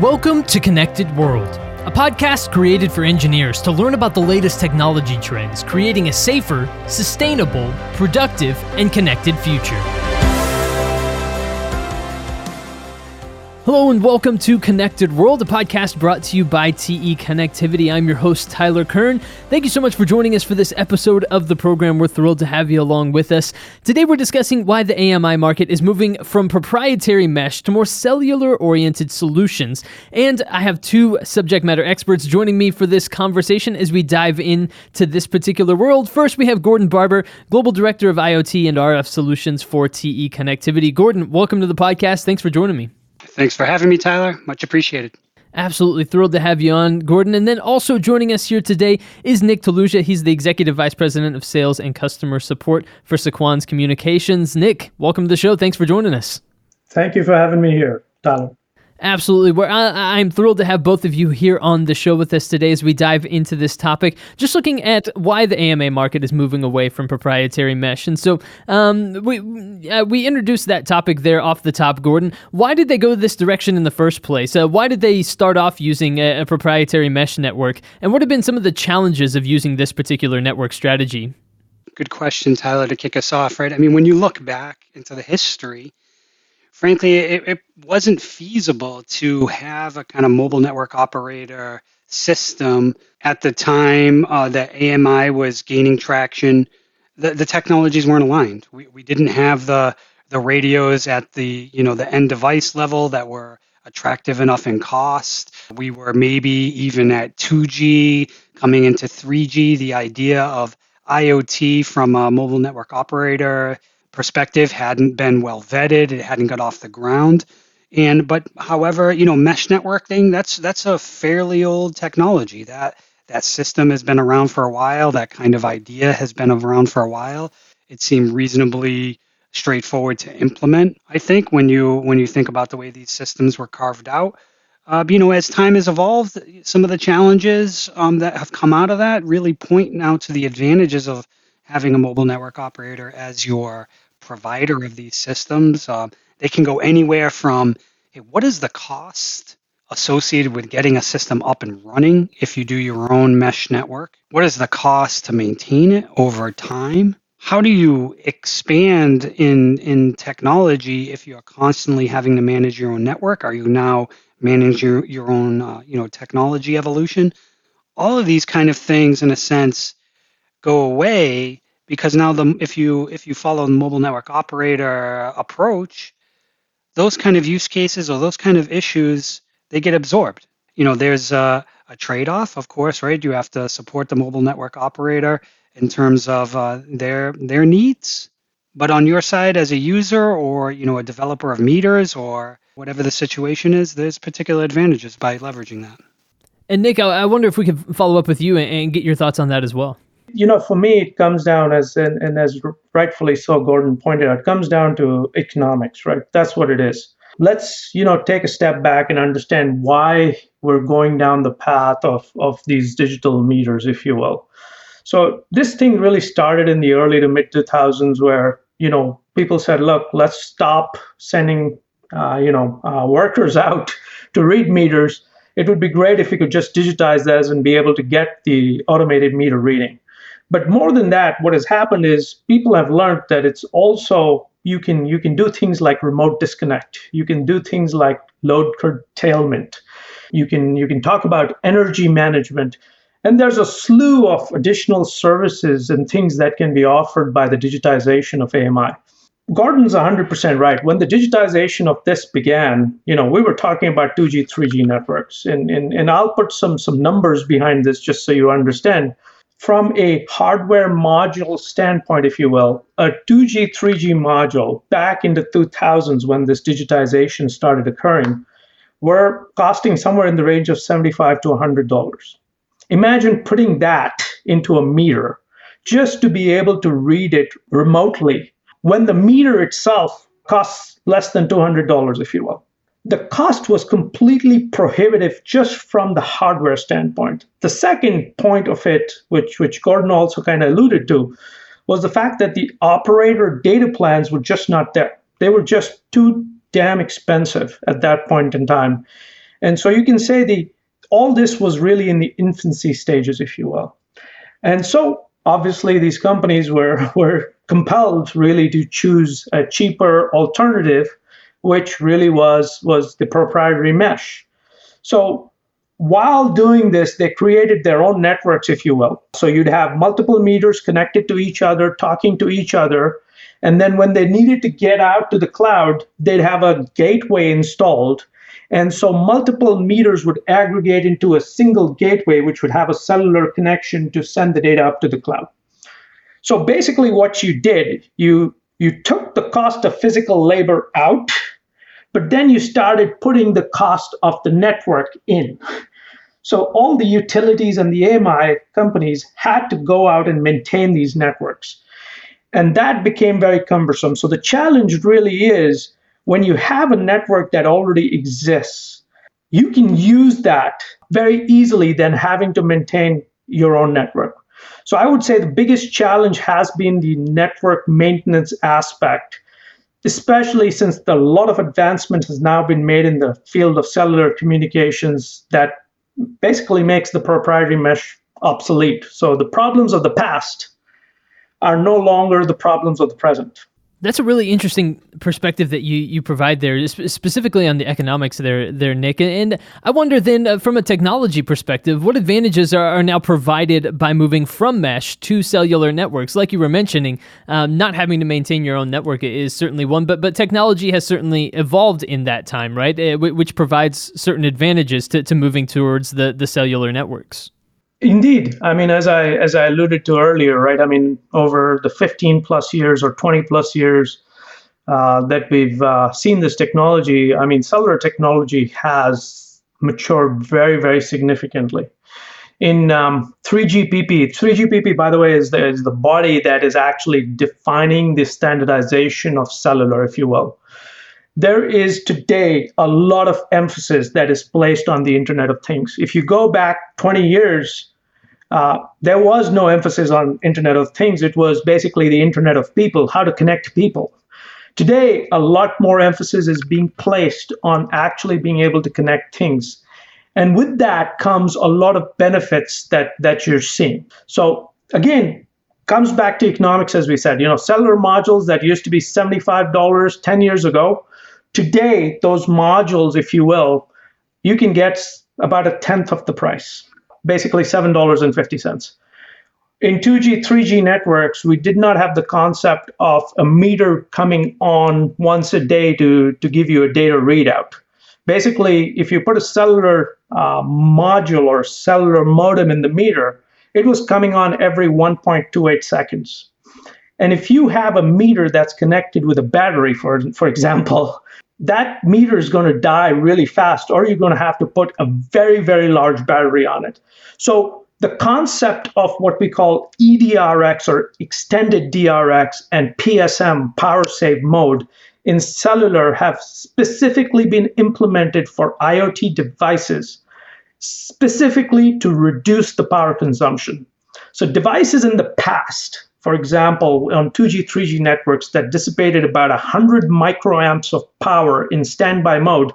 Welcome to Connected World, a podcast created for engineers to learn about the latest technology trends, creating a safer, sustainable, productive, and connected future. Hello and welcome to Connected World, a podcast brought to you by TE Connectivity. I'm your host, Tyler Kern. Thank you so much for joining us for this episode of the program. We're thrilled to have you along with us. Today, we're discussing why the AMI market is moving from proprietary mesh to more cellular oriented solutions. And I have two subject matter experts joining me for this conversation as we dive into this particular world. First, we have Gordon Barber, Global Director of IoT and RF Solutions for TE Connectivity. Gordon, welcome to the podcast. Thanks for joining me. Thanks for having me, Tyler. Much appreciated. Absolutely thrilled to have you on, Gordon. And then also joining us here today is Nick Taluja. He's the Executive Vice President of Sales and Customer Support for Sequans Communications. Nick, welcome to the show. Thanks for joining us. Thank you for having me here, Tyler. Absolutely. Well, I, am thrilled to have both of you here on the show with us today as we dive into this topic. Just looking at why the AMI market is moving away from proprietary mesh, and so um, we uh, we introduced that topic there off the top. Gordon, why did they go this direction in the first place? Uh, why did they start off using a, a proprietary mesh network, and what have been some of the challenges of using this particular network strategy? Good question, Tyler. To kick us off, right? I mean, when you look back into the history frankly, it, it wasn't feasible to have a kind of mobile network operator system at the time uh, that AMI was gaining traction. The, the technologies weren't aligned. We, we didn't have the the radios at the you know the end device level that were attractive enough in cost. We were maybe even at 2G coming into 3G. The idea of IoT from a mobile network operator perspective hadn't been well vetted. It hadn't got off the ground. And but however, you know, mesh networking that's that's a fairly old technology. That that system has been around for a while. That kind of idea has been around for a while. It seemed reasonably straightforward to implement. I think when you when you think about the way these systems were carved out. Uh, you know, as time has evolved, some of the challenges um, that have come out of that really point now to the advantages of having a mobile network operator as your provider of these systems. Uh, they can go anywhere from hey, what is the cost associated with getting a system up and running if you do your own mesh network? What is the cost to maintain it over time? How do you expand in in technology if you're constantly having to manage your own network? Are you now managing your, your own uh, you know technology evolution? All of these kind of things, in a sense, go away because now the if you if you follow the mobile network operator approach, those kind of use cases or those kind of issues they get absorbed. You know, there's a, a trade-off, of course, right? You have to support the mobile network operator in terms of uh, their their needs, but on your side as a user or you know a developer of meters or whatever the situation is, there's particular advantages by leveraging that. And Nick, I I wonder if we could follow up with you and, and get your thoughts on that as well you know, for me, it comes down as and, and as rightfully so, Gordon pointed out, comes down to economics, right? That's what it is. Let's you know take a step back and understand why we're going down the path of of these digital meters, if you will. So this thing really started in the early to mid 2000s, where you know people said, look, let's stop sending uh, you know uh, workers out to read meters it would be great if we could just digitize this and be able to get the automated meter reading. But more than that, what has happened is people have learned that it's also you can you can do things like remote disconnect. You can do things like load curtailment. You can you can talk about energy management. And there's a slew of additional services and things that can be offered by the digitization of AMI. Gordon's 100% right. When the digitization of this began, you know, we were talking about 2G, 3G networks. And, and, and I'll put some, some numbers behind this just so you understand from a hardware module standpoint, if you will, a 2G, 3G module back in the 2000s when this digitization started occurring were costing somewhere in the range of 75 to $100. Imagine putting that into a meter just to be able to read it remotely when the meter itself costs less than $200, if you will the cost was completely prohibitive just from the hardware standpoint. The second point of it, which, which Gordon also kind of alluded to, was the fact that the operator data plans were just not there. They were just too damn expensive at that point in time. And so you can say the all this was really in the infancy stages, if you will. And so obviously these companies were, were compelled really to choose a cheaper alternative, which really was, was the proprietary mesh. So while doing this, they created their own networks, if you will. So you'd have multiple meters connected to each other, talking to each other. And then when they needed to get out to the cloud, they'd have a gateway installed and so multiple meters would aggregate into a single gateway, which would have a cellular connection to send the data up to the cloud. So basically, what you did, you you took the cost of physical labor out, but then you started putting the cost of the network in. So all the utilities and the AMI companies had to go out and maintain these networks. And that became very cumbersome. So the challenge really is when you have a network that already exists, you can use that very easily than having to maintain your own network. So I would say the biggest challenge has been the network maintenance aspect, especially since a lot of advancement has now been made in the field of cellular communications that basically makes the proprietary mesh obsolete. So the problems of the past are no longer the problems of the present. That's a really interesting perspective that you, you provide there, specifically on the economics there, there Nick. And I wonder then, uh, from a technology perspective, what advantages are, are now provided by moving from mesh to cellular networks? Like you were mentioning, um, not having to maintain your own network is certainly one, but but technology has certainly evolved in that time, right? Uh, which provides certain advantages to, to moving towards the, the cellular networks. Indeed. I mean, as I as I alluded to earlier, right? I mean, over the 15 plus years or 20 plus years uh, that we've uh, seen this technology, I mean, cellular technology has matured very, very significantly. In um, 3GPP, 3GPP, by the way, is the, is the body that is actually defining the standardization of cellular, if you will there is today a lot of emphasis that is placed on the Internet of Things. If you go back 20 years, uh, there was no emphasis on Internet of Things. It was basically the Internet of People, how to connect people. Today, a lot more emphasis is being placed on actually being able to connect things. And with that comes a lot of benefits that, that you're seeing. So again, comes back to economics, as we said. You know, cellular modules that used to be $75 10 years ago, today, those modules, if you will, you can get about a tenth of the price basically $7.50. In 2G, 3G networks, we did not have the concept of a meter coming on once a day to, to give you a data readout. Basically, if you put a cellular uh, module or cellular modem in the meter, it was coming on every 1.28 seconds. And if you have a meter that's connected with a battery, for, for example, that meter is going to die really fast, or you're going to have to put a very, very large battery on it. So the concept of what we call EDRX or extended DRX and PSM power save mode in cellular have specifically been implemented for IoT devices, specifically to reduce the power consumption. So devices in the past for example, on 2G, 3G networks that dissipated about 100 microamps of power in standby mode.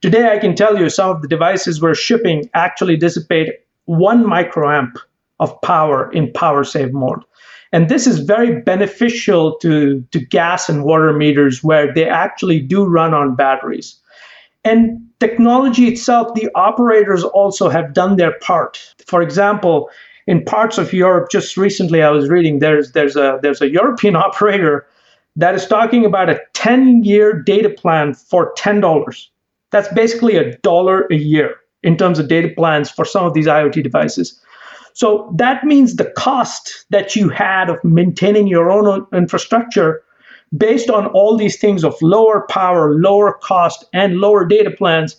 Today, I can tell you some of the devices we're shipping actually dissipate one microamp of power in power save mode. And this is very beneficial to, to gas and water meters where they actually do run on batteries. And technology itself, the operators also have done their part. For example, in parts of Europe, just recently I was reading there's there's a there's a European operator that is talking about a 10-year data plan for $10. That's basically a dollar a year in terms of data plans for some of these IoT devices. So that means the cost that you had of maintaining your own infrastructure based on all these things of lower power, lower cost, and lower data plans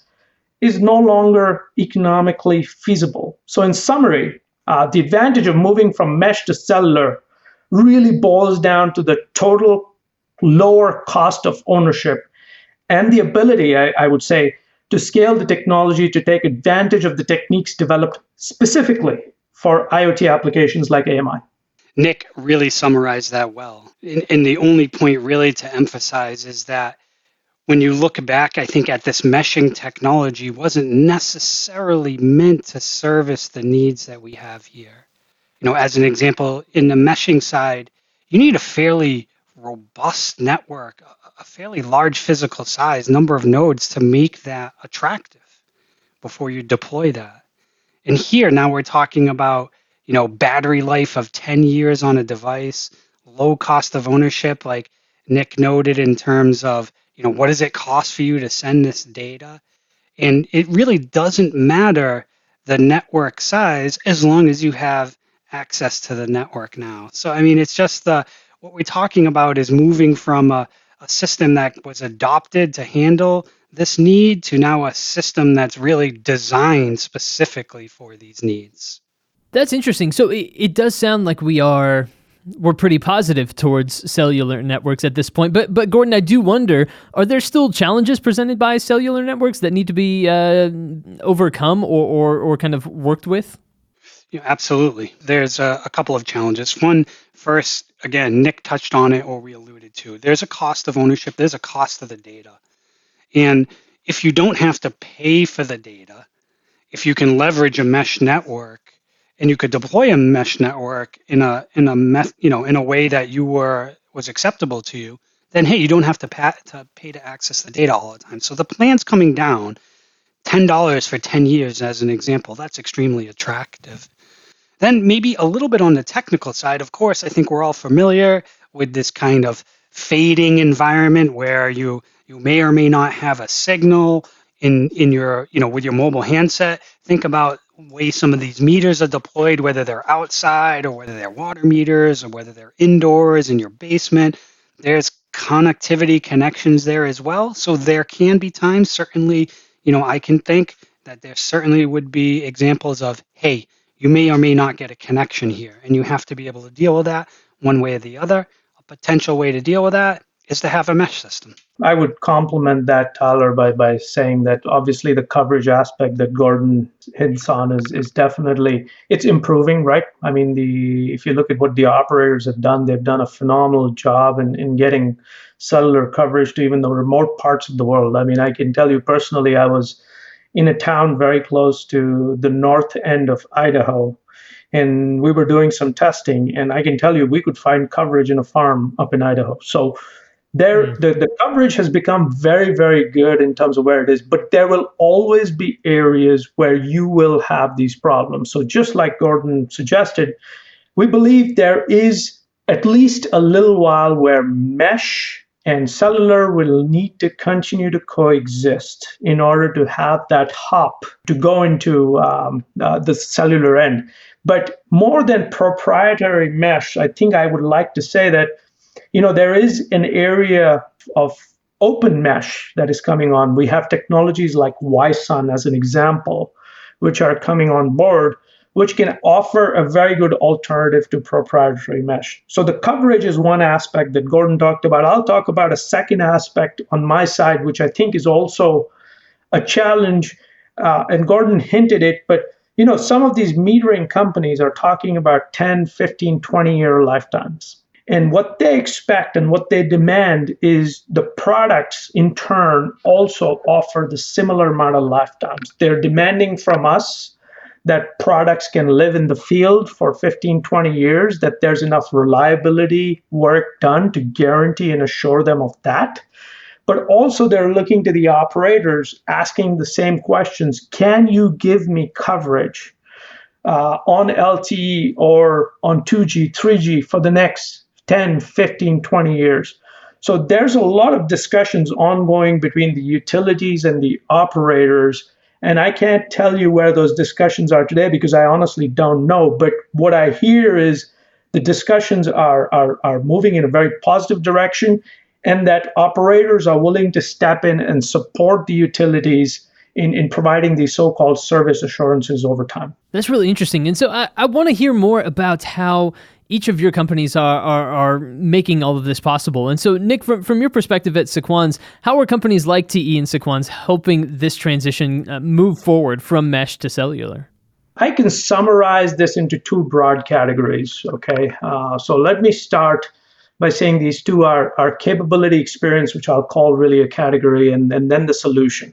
is no longer economically feasible. So, in summary, uh, the advantage of moving from mesh to cellular really boils down to the total lower cost of ownership and the ability, I, I would say, to scale the technology to take advantage of the techniques developed specifically for IoT applications like AMI. Nick really summarized that well. And, and the only point really to emphasize is that when you look back, I think at this meshing technology wasn't necessarily meant to service the needs that we have here. You know, as an example, in the meshing side, you need a fairly robust network, a fairly large physical size, number of nodes to make that attractive before you deploy that. And here now we're talking about, you know, battery life of 10 years on a device, low cost of ownership, like Nick noted in terms of you know, what does it cost for you to send this data? And it really doesn't matter the network size as long as you have access to the network now. So I mean, it's just the what we're talking about is moving from a, a system that was adopted to handle this need to now a system that's really designed specifically for these needs. That's interesting. So it, it does sound like we are we're pretty positive towards cellular networks at this point. But but Gordon, I do wonder: are there still challenges presented by cellular networks that need to be uh, overcome or, or or kind of worked with? Yeah, absolutely. There's a, a couple of challenges. One, first, again, Nick touched on it or we alluded to. There's a cost of ownership. There's a cost of the data, and if you don't have to pay for the data, if you can leverage a mesh network and you could deploy a mesh network in a in a meth, you know in a way that you were was acceptable to you, then hey, you don't have to pay to pay to access the data all the time. So the plan's coming down. Ten dollars for ten years, as an example, that's extremely attractive. Then maybe a little bit on the technical side. Of course, I think we're all familiar with this kind of fading environment where you you may or may not have a signal in in your you know with your mobile handset. Think about way some of these meters are deployed, whether they're outside or whether they're water meters or whether they're indoors in your basement. There's connectivity connections there as well. So there can be times, certainly, you know, I can think that there certainly would be examples of, hey, you may or may not get a connection here, and you have to be able to deal with that one way or the other. A potential way to deal with that is to have a mesh system. I would complement that, Tyler, by, by saying that obviously the coverage aspect that Gordon hints on is, is definitely it's improving, right? I mean, the if you look at what the operators have done, they've done a phenomenal job in, in getting cellular coverage to even the remote parts of the world. I mean, I can tell you personally, I was in a town very close to the north end of Idaho and we were doing some testing and i can tell you we could find coverage in a farm up in idaho so there mm. the, the coverage has become very very good in terms of where it is but there will always be areas where you will have these problems so just like gordon suggested we believe there is at least a little while where mesh and cellular will need to continue to coexist in order to have that hop to go into um, uh, the cellular end but more than proprietary mesh i think i would like to say that you know, there is an area of open mesh that is coming on. We have technologies like Wi-SUN as an example, which are coming on board, which can offer a very good alternative to proprietary mesh. So the coverage is one aspect that Gordon talked about. I'll talk about a second aspect on my side, which I think is also a challenge. Uh, and Gordon hinted it, but you know, some of these metering companies are talking about 10, 15, 20 year lifetimes. And what they expect and what they demand is the products in turn also offer the similar amount of lifetimes. They're demanding from us that products can live in the field for 15, 20 years, that there's enough reliability work done to guarantee and assure them of that. But also, they're looking to the operators asking the same questions Can you give me coverage uh, on LTE or on 2G, 3G for the next 10, 15, 20 years. So there's a lot of discussions ongoing between the utilities and the operators. And I can't tell you where those discussions are today because I honestly don't know. But what I hear is the discussions are, are, are moving in a very positive direction and that operators are willing to step in and support the utilities in, in providing these so-called service assurances over time. That's really interesting. And so I, I want to hear more about how each of your companies are, are, are making all of this possible. And so, Nick, from, from your perspective at Sequans, how are companies like TE and Sequans helping this transition uh, move forward from mesh to cellular? I can summarize this into two broad categories. Okay, uh, so let me start by saying these two are, are capability experience, which I'll call really a category, and, and then the solution.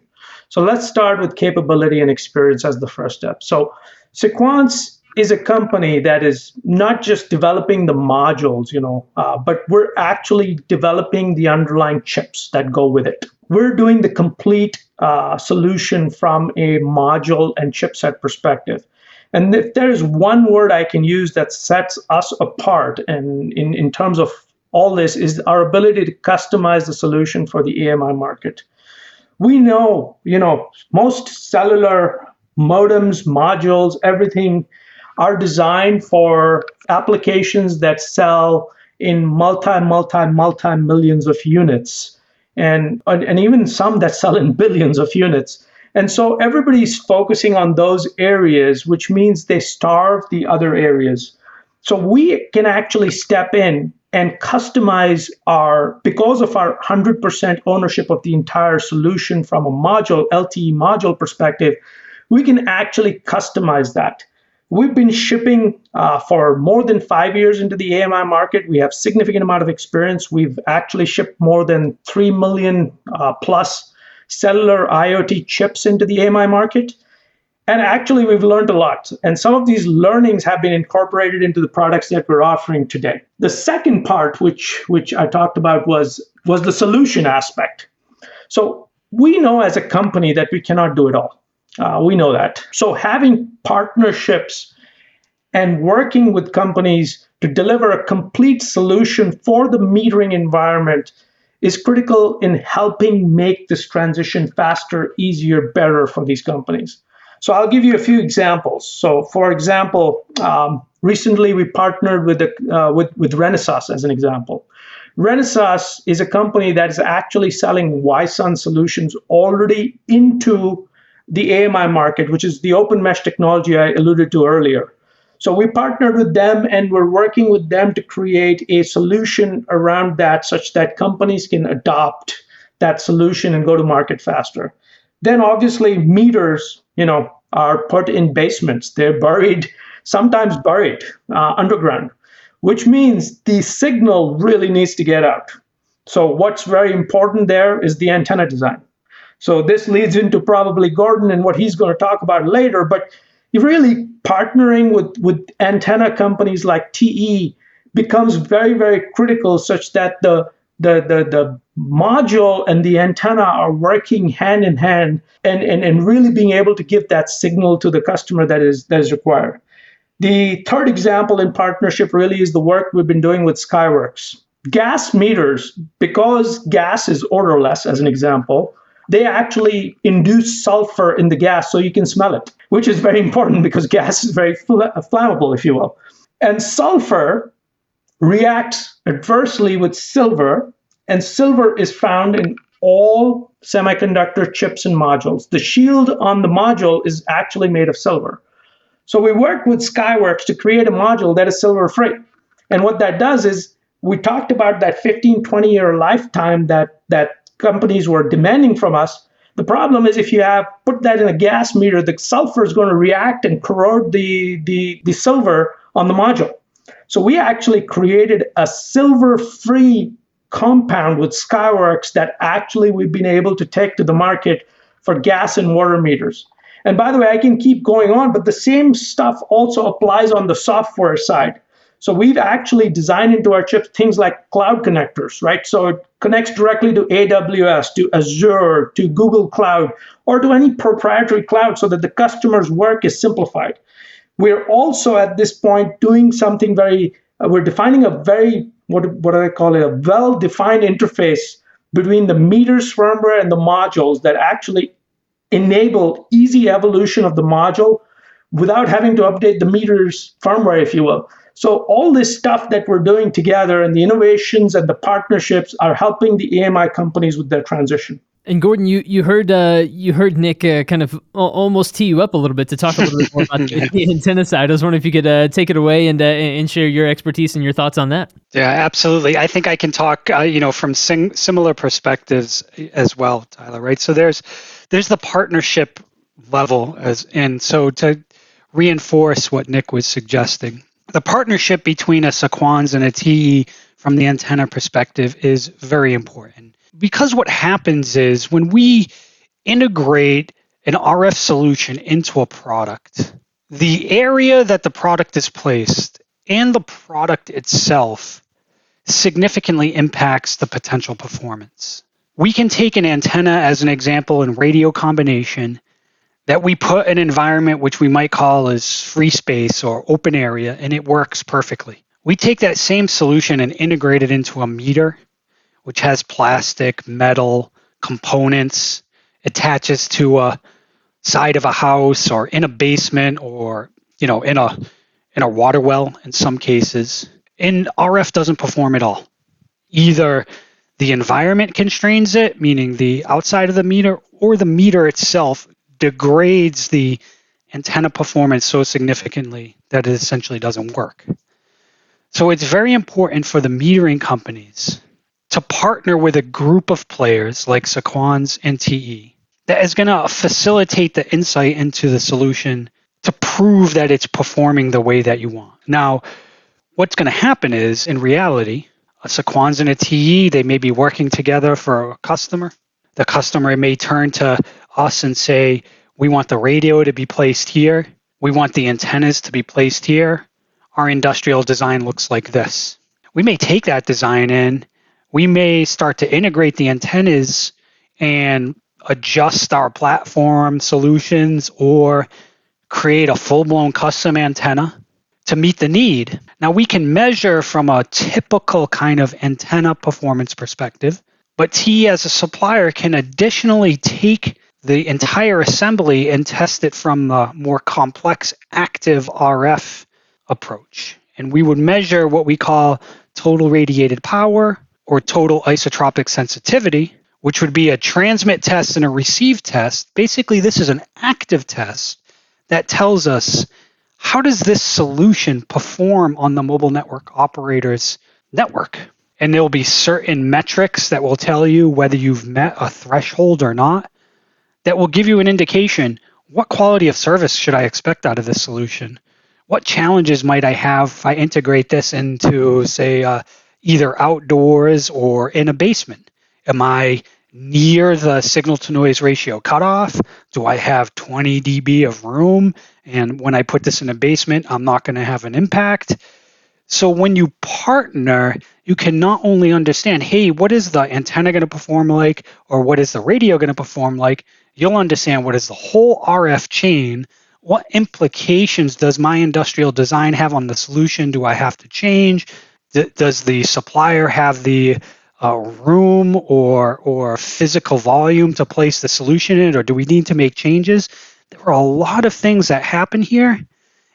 So let's start with capability and experience as the first step. So Sequans is a company that is not just developing the modules, you know, uh, but we're actually developing the underlying chips that go with it. We're doing the complete uh, solution from a module and chipset perspective. And if there's one word I can use that sets us apart and in, in terms of all this is our ability to customize the solution for the AMI market. We know, you know, most cellular modems, modules, everything are designed for applications that sell in multi, multi, multi millions of units, and and even some that sell in billions of units. And so everybody's focusing on those areas, which means they starve the other areas. So we can actually step in and customize our, because of our 100% ownership of the entire solution from a module, LTE module perspective, we can actually customize that. We've been shipping uh, for more than five years into the AMI market. We have significant amount of experience. We've actually shipped more than 3 million uh, plus cellular IoT chips into the AMI market. And actually, we've learned a lot. And some of these learnings have been incorporated into the products that we're offering today. The second part, which, which I talked about, was, was the solution aspect. So we know as a company that we cannot do it all. Uh, we know that. So having partnerships and working with companies to deliver a complete solution for the metering environment is critical in helping make this transition faster, easier, better for these companies. So I'll give you a few examples. So, for example, um, recently we partnered with, the, uh, with, with as an example. Renesas is a company that is actually selling Wi-SUN solutions already into the AMI market, which is the open mesh technology I alluded to earlier. So we partnered with them and we're working with them to create a solution around that such that companies can adopt that solution and go to market faster. Then obviously meters, you know, are put in basements. They're buried, sometimes buried uh, underground, which means the signal really needs to get out. So what's very important there is the antenna design. So this leads into probably Gordon and what he's going to talk about later. But really partnering with, with antenna companies like TE becomes very, very critical such that the the, the, the module and the antenna are working hand in hand and, and, and really being able to give that signal to the customer that is that is required. The third example in partnership really is the work we've been doing with Skyworks. Gas meters, because gas is odorless, as an example, they actually induce sulfur in the gas so you can smell it, which is very important because gas is very fl- uh, flammable, if you will. And sulfur reacts adversely with silver, and silver is found in all semiconductor chips and modules. The shield on the module is actually made of silver. So we worked with Skyworks to create a module that is silver free. And what that does is we talked about that 15, 20 year lifetime that, that companies were demanding from us. The problem is if you have put that in a gas meter, the sulfur is going to react and corrode the, the, the silver on the module. So we actually created a silver-free compound with Skyworks that actually we've been able to take to the market for gas and water meters. And by the way, I can keep going on, but the same stuff also applies on the software side. So we've actually designed into our chips things like cloud connectors, right? So it connects directly to AWS, to Azure, to Google Cloud, or to any proprietary cloud so that the customer's work is simplified. We're also at this point doing something very, uh, we're defining a very, what, what do I call it, a well defined interface between the meters firmware and the modules that actually enable easy evolution of the module without having to update the meters firmware, if you will. So all this stuff that we're doing together and the innovations and the partnerships are helping the AMI companies with their transition. And Gordon, you you heard uh, you heard Nick uh, kind of almost tee you up a little bit to talk a little bit more about the, the antenna side. I was wondering if you could uh, take it away and uh, and share your expertise and your thoughts on that. Yeah, absolutely. I think I can talk, uh, you know, from sing- similar perspectives as well, Tyler. Right. So there's there's the partnership level as, and so to reinforce what Nick was suggesting, the partnership between a Sequans and a TE from the antenna perspective is very important. Because what happens is when we integrate an RF solution into a product, the area that the product is placed and the product itself significantly impacts the potential performance. We can take an antenna as an example in radio combination that we put an environment which we might call as free space or open area and it works perfectly. We take that same solution and integrate it into a meter which has plastic, metal, components, attaches to a side of a house or in a basement or you know in a in a water well in some cases. And RF doesn't perform at all. Either the environment constrains it, meaning the outside of the meter, or the meter itself degrades the antenna performance so significantly that it essentially doesn't work. So it's very important for the metering companies to partner with a group of players like Sequans and TE that is going to facilitate the insight into the solution to prove that it's performing the way that you want. Now, what's going to happen is in reality, a Sequans and a TE, they may be working together for a customer. The customer may turn to us and say, we want the radio to be placed here. We want the antennas to be placed here. Our industrial design looks like this. We may take that design in. We may start to integrate the antennas and adjust our platform solutions or create a full blown custom antenna to meet the need. Now, we can measure from a typical kind of antenna performance perspective, but TE as a supplier can additionally take the entire assembly and test it from the more complex active RF approach. And we would measure what we call total radiated power or total isotropic sensitivity, which would be a transmit test and a receive test. Basically, this is an active test that tells us how does this solution perform on the mobile network operator's network? And there will be certain metrics that will tell you whether you've met a threshold or not that will give you an indication what quality of service should I expect out of this solution? What challenges might I have if I integrate this into, say, uh, either outdoors or in a basement? Am I near the signal to noise ratio cutoff? Do I have 20 dB of room? And when I put this in a basement, I'm not going to have an impact. So when you partner, you can not only understand, hey, what is the antenna going to perform like, or what is the radio going to perform like? You'll understand what is the whole RF chain. What implications does my industrial design have on the solution? Do I have to change? Does the supplier have the uh, room or or physical volume to place the solution in, or do we need to make changes? There are a lot of things that happen here,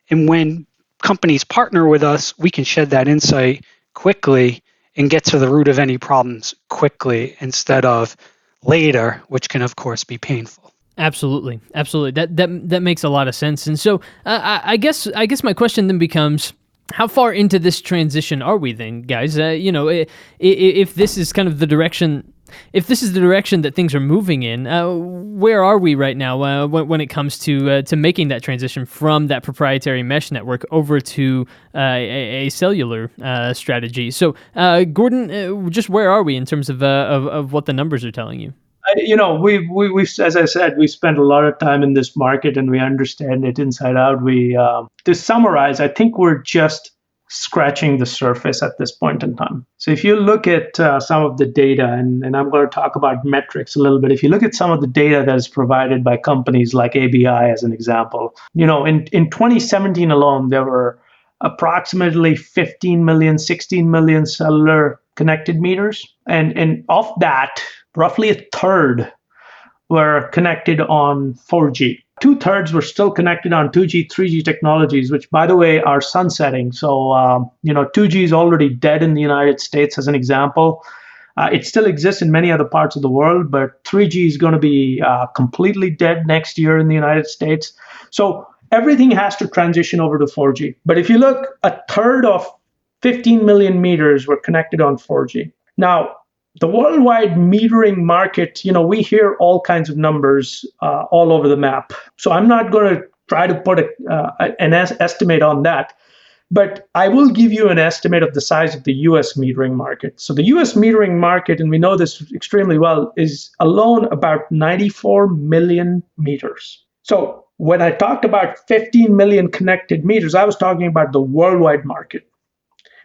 and when companies partner with us, we can shed that insight quickly and get to the root of any problems quickly instead of later, which can of course be painful. Absolutely, absolutely. That that that makes a lot of sense. And so, uh, I, I guess I guess my question then becomes how far into this transition are we then, guys? Uh, you know, if, if this is kind of the direction, if this is the direction that things are moving in, uh, where are we right now uh, when, when, it comes to uh, to making that transition from that proprietary mesh network over to uh, a, a, cellular uh, strategy? So, Gordon, just where are we in terms of, of of what the numbers are telling you? you know, we we we as I said, we spent a lot of time in this market and we understand it inside out. We uh, to summarize, I think we're just scratching the surface at this point in time. So if you look at uh, some of the data, and, and I'm going to talk about metrics a little bit. If you look at some of the data that is provided by companies like ABI as an example, you know, in, in 2017 alone, there were approximately 15 million, 16 million cellular connected meters. And, and of that, roughly a third were connected on 4G. Two thirds were still connected on 2G, 3G technologies, which, by the way, are sunsetting. So, um, you know, 2G is already dead in the United States, as an example. Uh, it still exists in many other parts of the world, but 3G is going to be uh, completely dead next year in the United States. So, everything has to transition over to 4G. But if you look, a third of 15 million meters were connected on 4G. Now, the worldwide metering market, you know, we hear all kinds of numbers uh, all over the map. So I'm not going to try to put a, uh, an es- estimate on that. But I will give you an estimate of the size of the US metering market. So the US metering market, and we know this extremely well, is alone about 94 million meters. So when I talked about 15 million connected meters, I was talking about the worldwide market.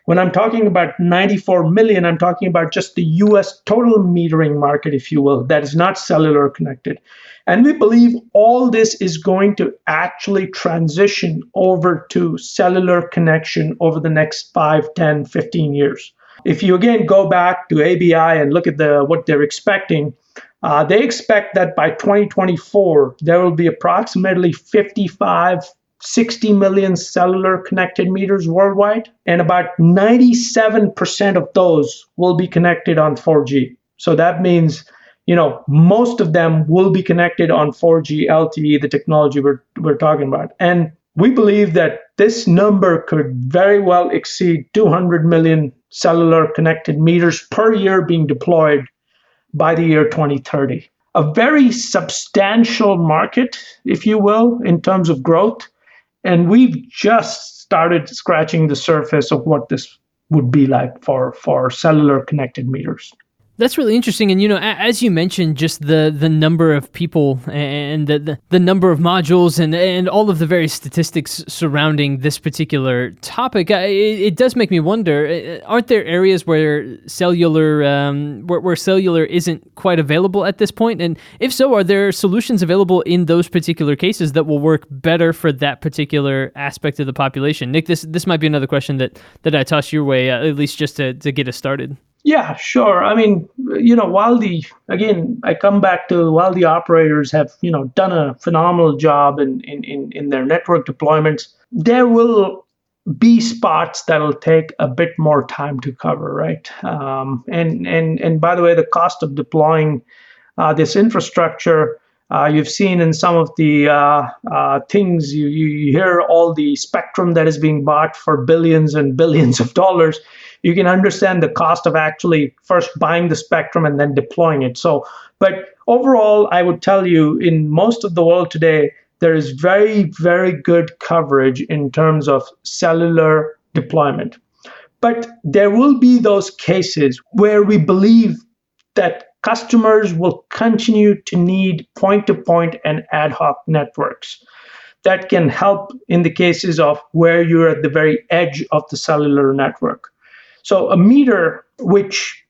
When I'm talking about 94 million, I'm talking about just the US total metering market, if you will, that is not cellular connected. And we believe all this is going to actually transition over to cellular connection over the next 5, 10, 15 years. If you again go back to ABI and look at the what they're expecting, uh, they expect that by 2024, there will be approximately 55 60 million cellular connected meters worldwide, and about 97% of those will be connected on 4G. So that means, you know, most of them will be connected on 4G LTE, the technology we're, we're talking about. And we believe that this number could very well exceed 200 million cellular connected meters per year being deployed by the year 2030. A very substantial market, if you will, in terms of growth. And we've just started scratching the surface of what this would be like for, for cellular connected meters. That's really interesting, and you know, as you mentioned, just the the number of people and the, the, number of modules and and all of the various statistics surrounding this particular topic, it, it does make me wonder: aren't there areas where cellular um, where, where cellular isn't quite available at this point? And if so, are there solutions available in those particular cases that will work better for that particular aspect of the population? Nick, this this might be another question that that I toss your way, uh, at least just to to get us started. Yeah, sure. I mean, you know, while the again, I come back to while the operators have you know done a phenomenal job in in in, in their network deployments, there will be spots that'll take a bit more time to cover, right? Um, and and and by the way, the cost of deploying uh, this infrastructure. Uh, you've seen in some of the uh, uh things you, you hear all the spectrum that is being bought for billions and billions of dollars you can understand the cost of actually first buying the spectrum and then deploying it. So, but overall, I would tell you in most of the world today, there is very, very good coverage in terms of cellular deployment. But there will be those cases where we believe that customers will continue to need point to point and ad hoc networks that can help in the cases of where you're at the very edge of the cellular network. So a meter, which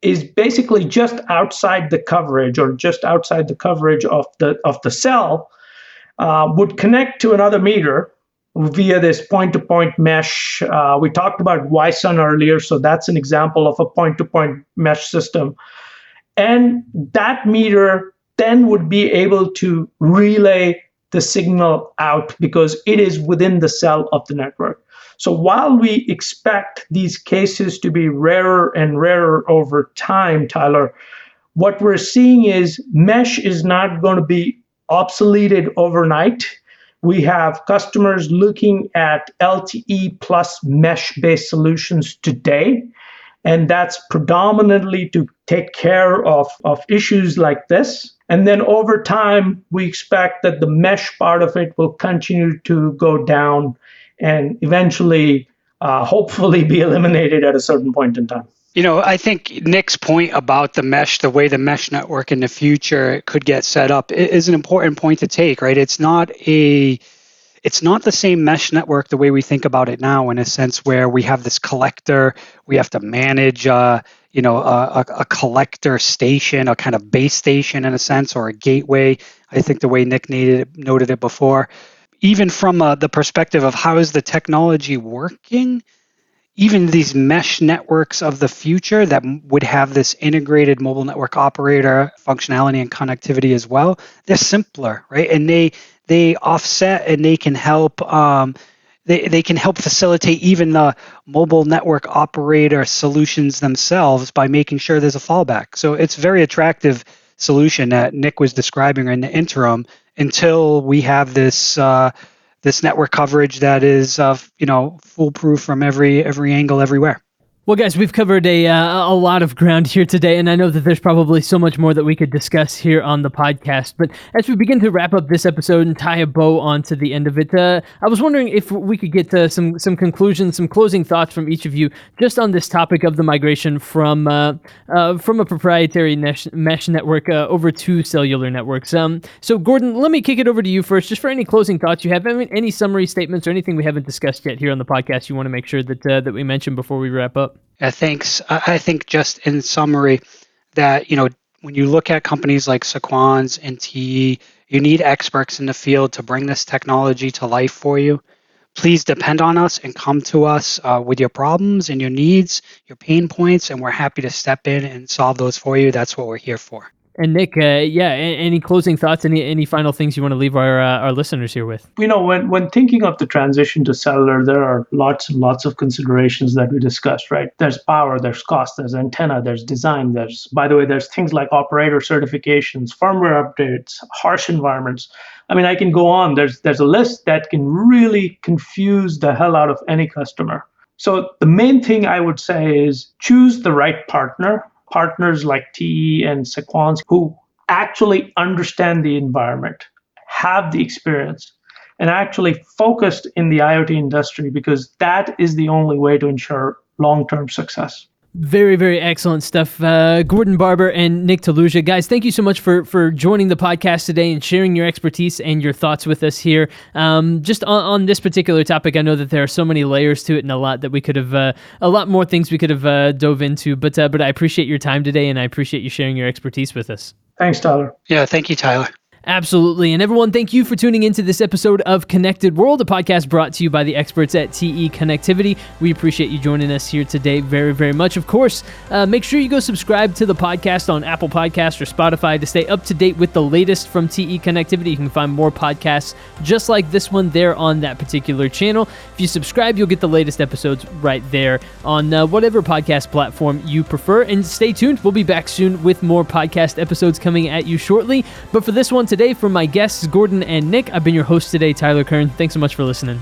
is basically just outside the coverage or just outside the coverage of the of the cell, uh, would connect to another meter via this point-to-point mesh. Uh, we talked about Wi-SUN earlier, so that's an example of a point-to-point mesh system. And that meter then would be able to relay the signal out because it is within the cell of the network. So while we expect these cases to be rarer and rarer over time, Tyler, what we're seeing is mesh is not going to be obsoleted overnight. We have customers looking at LTE plus mesh based solutions today. And that's predominantly to take care of, of issues like this. And then over time, we expect that the mesh part of it will continue to go down and eventually, uh, hopefully, be eliminated at a certain point in time. You know, I think Nick's point about the mesh, the way the mesh network in the future could get set up, is an important point to take. Right? It's not a it's not the same mesh network the way we think about it now in a sense where we have this collector we have to manage uh, you know a, a, collector station a kind of base station in a sense or a gateway i think the way nick noted, noted it before even from uh, the perspective of how is the technology working even these mesh networks of the future that would have this integrated mobile network operator functionality and connectivity as well they're simpler right? And they they offset and they can help um, they, they can help facilitate even the mobile network operator solutions themselves by making sure there's a fallback. So it's very attractive solution that nick was describing in the interim until we have this uh, this network coverage that is uh, you know foolproof from every every angle everywhere. Well, guys, we've covered a uh, a lot of ground here today, and I know that there's probably so much more that we could discuss here on the podcast. But as we begin to wrap up this episode and tie a bow onto the end of it, uh, I was wondering if we could get to some some conclusions, some closing thoughts from each of you, just on this topic of the migration from uh, uh from a proprietary mesh, network uh, over to cellular networks. Um, so, Gordon, let me kick it over to you first, just for any closing thoughts you have. Any summary statements or anything we haven't discussed yet here on the podcast you want to make sure that uh, that we mention before we wrap up. Uh, thanks. I think just in summary that, you know, when you look at companies like Sequans and TE, you need experts in the field to bring this technology to life for you. Please depend on us and come to us uh, with your problems and your needs, your pain points, and we're happy to step in and solve those for you. That's what we're here for. And Nick, uh, yeah, any closing thoughts? Any any final things you want to leave our uh, our listeners here with? You know, when when thinking of the transition to cellular, there are lots and lots of considerations that we discussed. Right? There's power, there's cost, there's antenna, there's design. There's by the way, there's things like operator certifications, firmware updates, harsh environments. I mean, I can go on. There's there's a list that can really confuse the hell out of any customer. So the main thing I would say is choose the right partner partners like TE and Sequans who actually understand the environment, have the experience, and actually focused in the IoT industry because that is the only way to ensure long term success. Very, very excellent stuff. Uh, Gordon Barber and Nick Taluja. Guys, thank you so much for, for joining the podcast today and sharing your expertise and your thoughts with us here. Um, just on, on, this particular topic, I know that there are so many layers to it and a lot that we could have, uh, a lot more things we could have uh, dove into. But, uh, but I appreciate your time today and I appreciate you sharing your expertise with us. Thanks, Tyler. Yeah, thank you, Tyler. Absolutely. And everyone, thank you for tuning into this episode of Connected World, a podcast brought to you by the experts at TE Connectivity. We appreciate you joining us here today very, very much. Of course, uh, make sure you go subscribe to the podcast on Apple Podcasts or Spotify to stay up to date with the latest from TE Connectivity. You can find more podcasts just like this one there on that particular channel. If you subscribe, you'll get the latest episodes right there on uh, whatever podcast platform you prefer. And stay tuned. We'll be back soon with more podcast episodes coming at you shortly. But for this one, today from my guests, Gordon and Nick. I've been your host today, Tyler Kern. Thanks so much for listening.